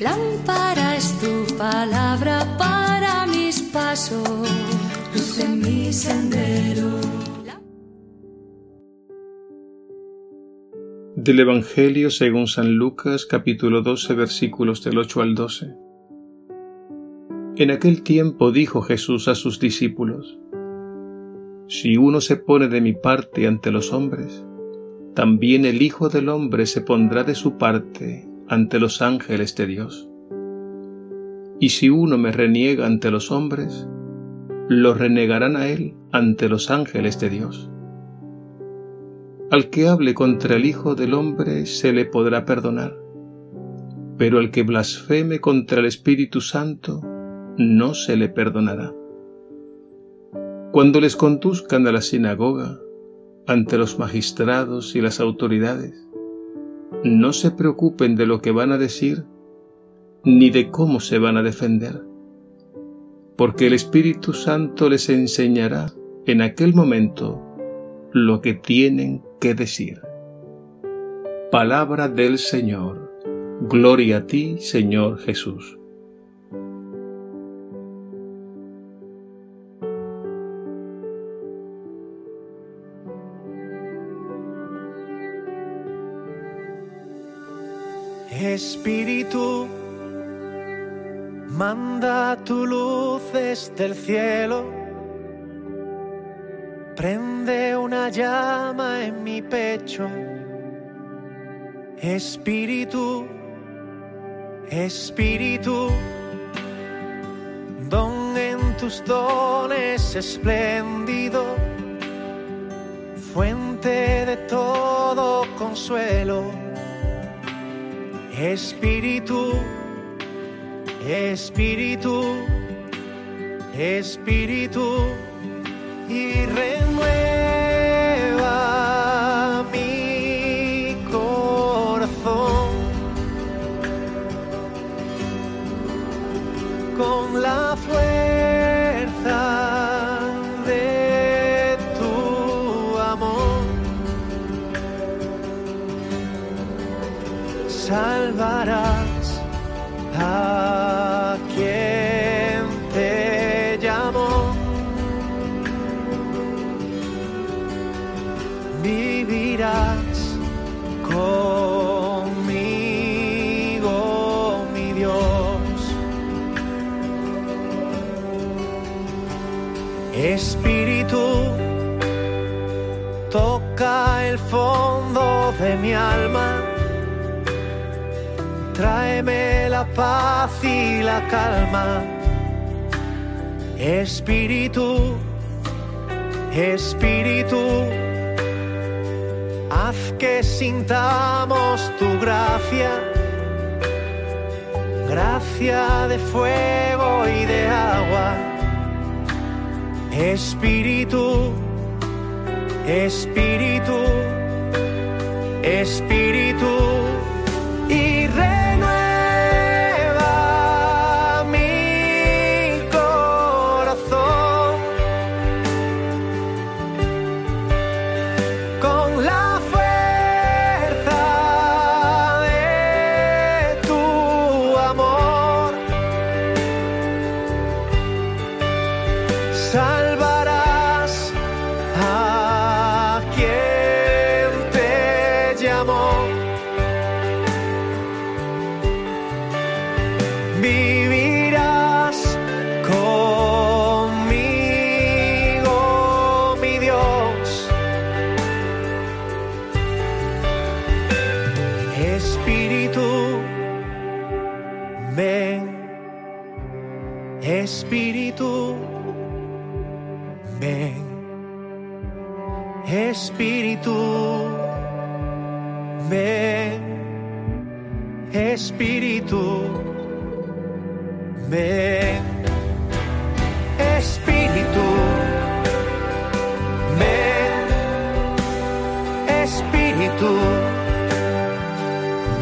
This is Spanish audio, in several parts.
Lámpara es tu palabra para mis pasos, luz en mi sendero. Del Evangelio según San Lucas capítulo 12 versículos del 8 al 12. En aquel tiempo dijo Jesús a sus discípulos, Si uno se pone de mi parte ante los hombres, también el Hijo del Hombre se pondrá de su parte ante los ángeles de Dios. Y si uno me reniega ante los hombres, lo renegarán a él ante los ángeles de Dios. Al que hable contra el Hijo del Hombre se le podrá perdonar, pero al que blasfeme contra el Espíritu Santo no se le perdonará. Cuando les conduzcan a la sinagoga, ante los magistrados y las autoridades, no se preocupen de lo que van a decir ni de cómo se van a defender, porque el Espíritu Santo les enseñará en aquel momento lo que tienen que decir. Palabra del Señor. Gloria a ti, Señor Jesús. Espíritu, manda tu luz desde el cielo. Prende una llama en mi pecho, Espíritu, Espíritu, don en tus dones espléndido, fuente de todo consuelo, Espíritu, Espíritu, Espíritu y Tráeme la paz y la calma. Espíritu, Espíritu haz que sintamos tu gracia, gracia de fuego y de agua. Espíritu, Espíritu, Espíritu, Espíritu, ven, Espíritu, ven, Espíritu, ven, Espíritu, ven, Espíritu.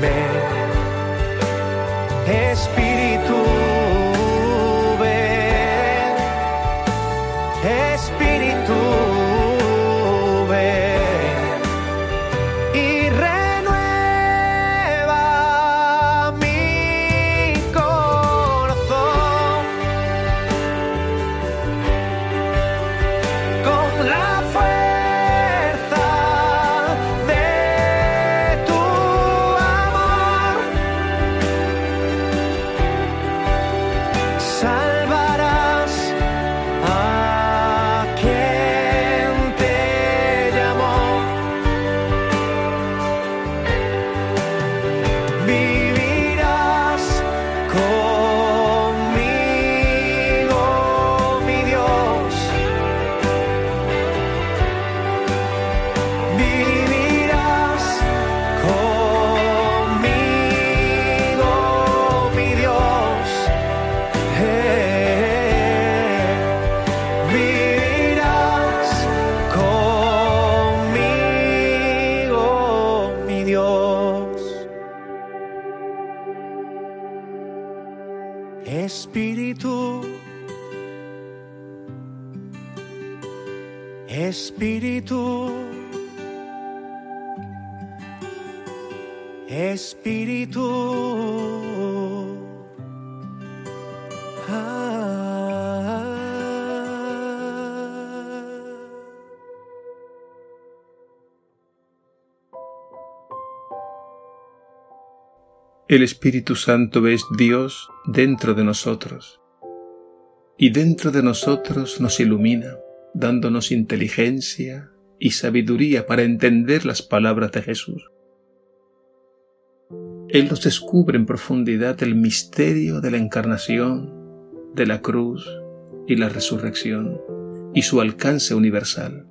Ven, Espíritu, Espíritu, Espíritu. El Espíritu Santo es Dios dentro de nosotros y dentro de nosotros nos ilumina, dándonos inteligencia y sabiduría para entender las palabras de Jesús. Él nos descubre en profundidad el misterio de la encarnación, de la cruz y la resurrección y su alcance universal.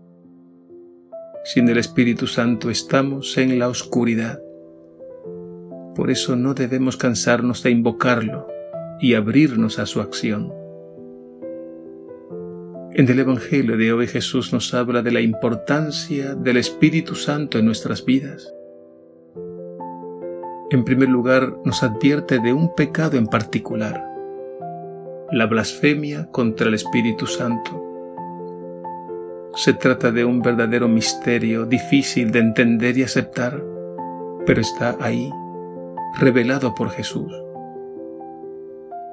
Sin el Espíritu Santo estamos en la oscuridad por eso no debemos cansarnos de invocarlo y abrirnos a su acción. En el Evangelio de hoy Jesús nos habla de la importancia del Espíritu Santo en nuestras vidas. En primer lugar, nos advierte de un pecado en particular, la blasfemia contra el Espíritu Santo. Se trata de un verdadero misterio difícil de entender y aceptar, pero está ahí revelado por Jesús.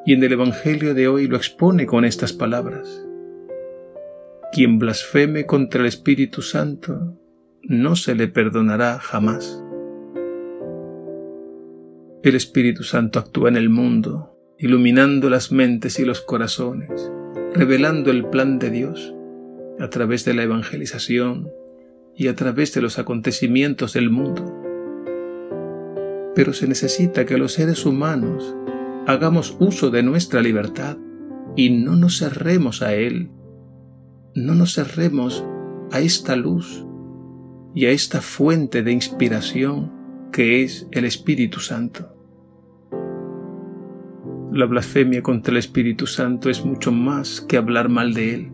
Y en el Evangelio de hoy lo expone con estas palabras. Quien blasfeme contra el Espíritu Santo no se le perdonará jamás. El Espíritu Santo actúa en el mundo, iluminando las mentes y los corazones, revelando el plan de Dios a través de la evangelización y a través de los acontecimientos del mundo pero se necesita que los seres humanos hagamos uso de nuestra libertad y no nos cerremos a Él, no nos cerremos a esta luz y a esta fuente de inspiración que es el Espíritu Santo. La blasfemia contra el Espíritu Santo es mucho más que hablar mal de Él.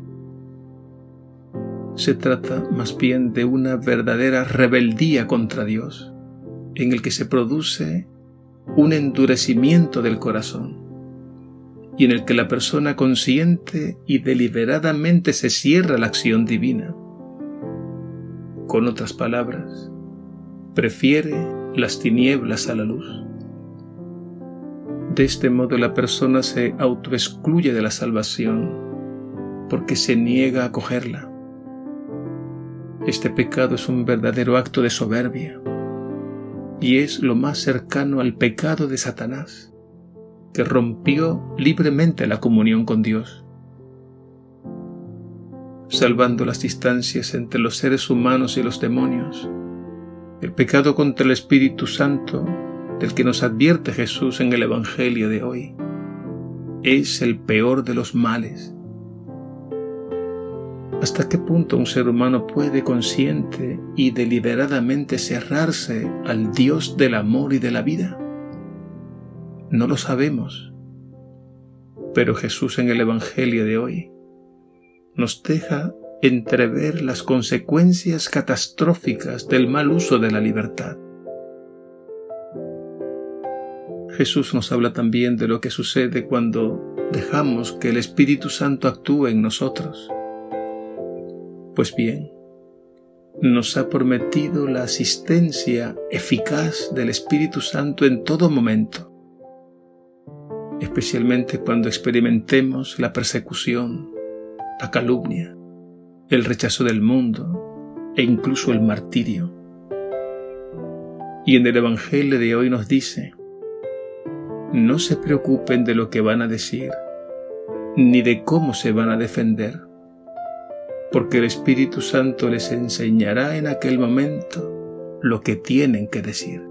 Se trata más bien de una verdadera rebeldía contra Dios en el que se produce un endurecimiento del corazón y en el que la persona consciente y deliberadamente se cierra la acción divina. Con otras palabras, prefiere las tinieblas a la luz. De este modo la persona se autoexcluye de la salvación porque se niega a cogerla. Este pecado es un verdadero acto de soberbia y es lo más cercano al pecado de Satanás, que rompió libremente la comunión con Dios. Salvando las distancias entre los seres humanos y los demonios, el pecado contra el Espíritu Santo, del que nos advierte Jesús en el Evangelio de hoy, es el peor de los males ¿Hasta qué punto un ser humano puede consciente y deliberadamente cerrarse al Dios del amor y de la vida? No lo sabemos. Pero Jesús en el Evangelio de hoy nos deja entrever las consecuencias catastróficas del mal uso de la libertad. Jesús nos habla también de lo que sucede cuando dejamos que el Espíritu Santo actúe en nosotros pues bien, nos ha prometido la asistencia eficaz del Espíritu Santo en todo momento, especialmente cuando experimentemos la persecución, la calumnia, el rechazo del mundo e incluso el martirio. Y en el Evangelio de hoy nos dice, no se preocupen de lo que van a decir, ni de cómo se van a defender porque el Espíritu Santo les enseñará en aquel momento lo que tienen que decir.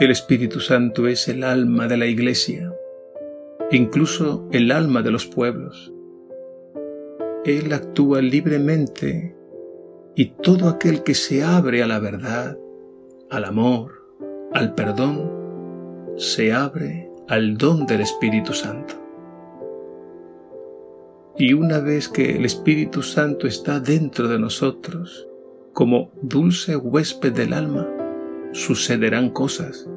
El Espíritu Santo es el alma de la Iglesia, incluso el alma de los pueblos. Él actúa libremente y todo aquel que se abre a la verdad, al amor, al perdón, se abre al don del Espíritu Santo. Y una vez que el Espíritu Santo está dentro de nosotros, como dulce huésped del alma, sucederán cosas.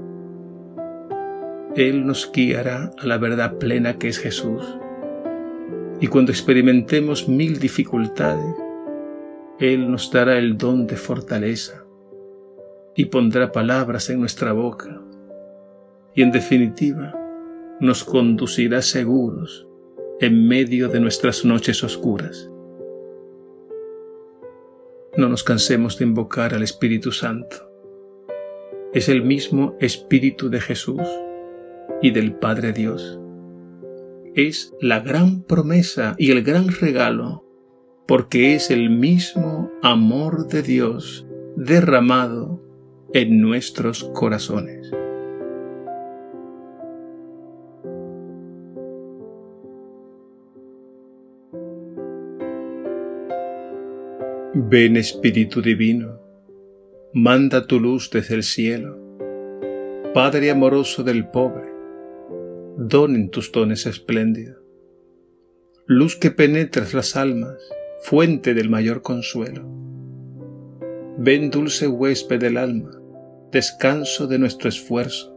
Él nos guiará a la verdad plena que es Jesús. Y cuando experimentemos mil dificultades, Él nos dará el don de fortaleza y pondrá palabras en nuestra boca. Y en definitiva, nos conducirá seguros en medio de nuestras noches oscuras. No nos cansemos de invocar al Espíritu Santo. Es el mismo Espíritu de Jesús y del Padre Dios. Es la gran promesa y el gran regalo, porque es el mismo amor de Dios derramado en nuestros corazones. Ven Espíritu Divino, manda tu luz desde el cielo, Padre amoroso del pobre, donen tus dones espléndidos, luz que penetras las almas, fuente del mayor consuelo. Ven dulce huésped del alma, descanso de nuestro esfuerzo,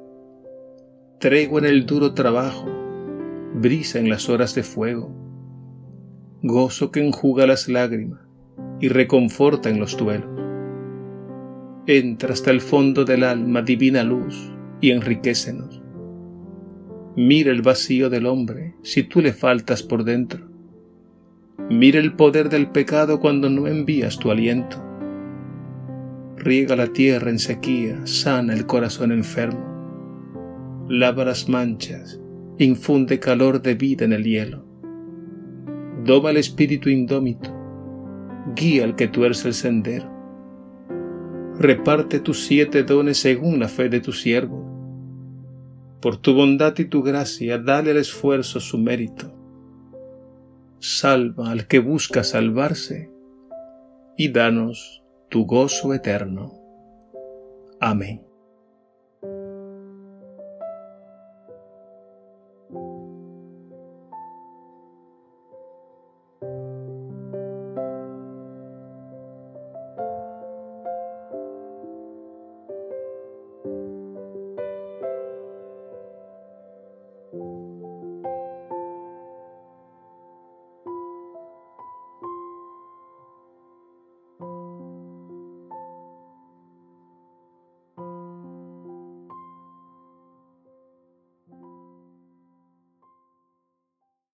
tregua en el duro trabajo, brisa en las horas de fuego, gozo que enjuga las lágrimas y reconforta en los duelos. Entra hasta el fondo del alma divina luz y enriquecenos Mira el vacío del hombre si tú le faltas por dentro. Mira el poder del pecado cuando no envías tu aliento. Riega la tierra en sequía, sana el corazón enfermo. Lava las manchas, infunde calor de vida en el hielo. Doma el espíritu indómito, guía al que tuerce el sendero. Reparte tus siete dones según la fe de tu siervo por tu bondad y tu gracia, dale al esfuerzo su mérito. Salva al que busca salvarse y danos tu gozo eterno. Amén.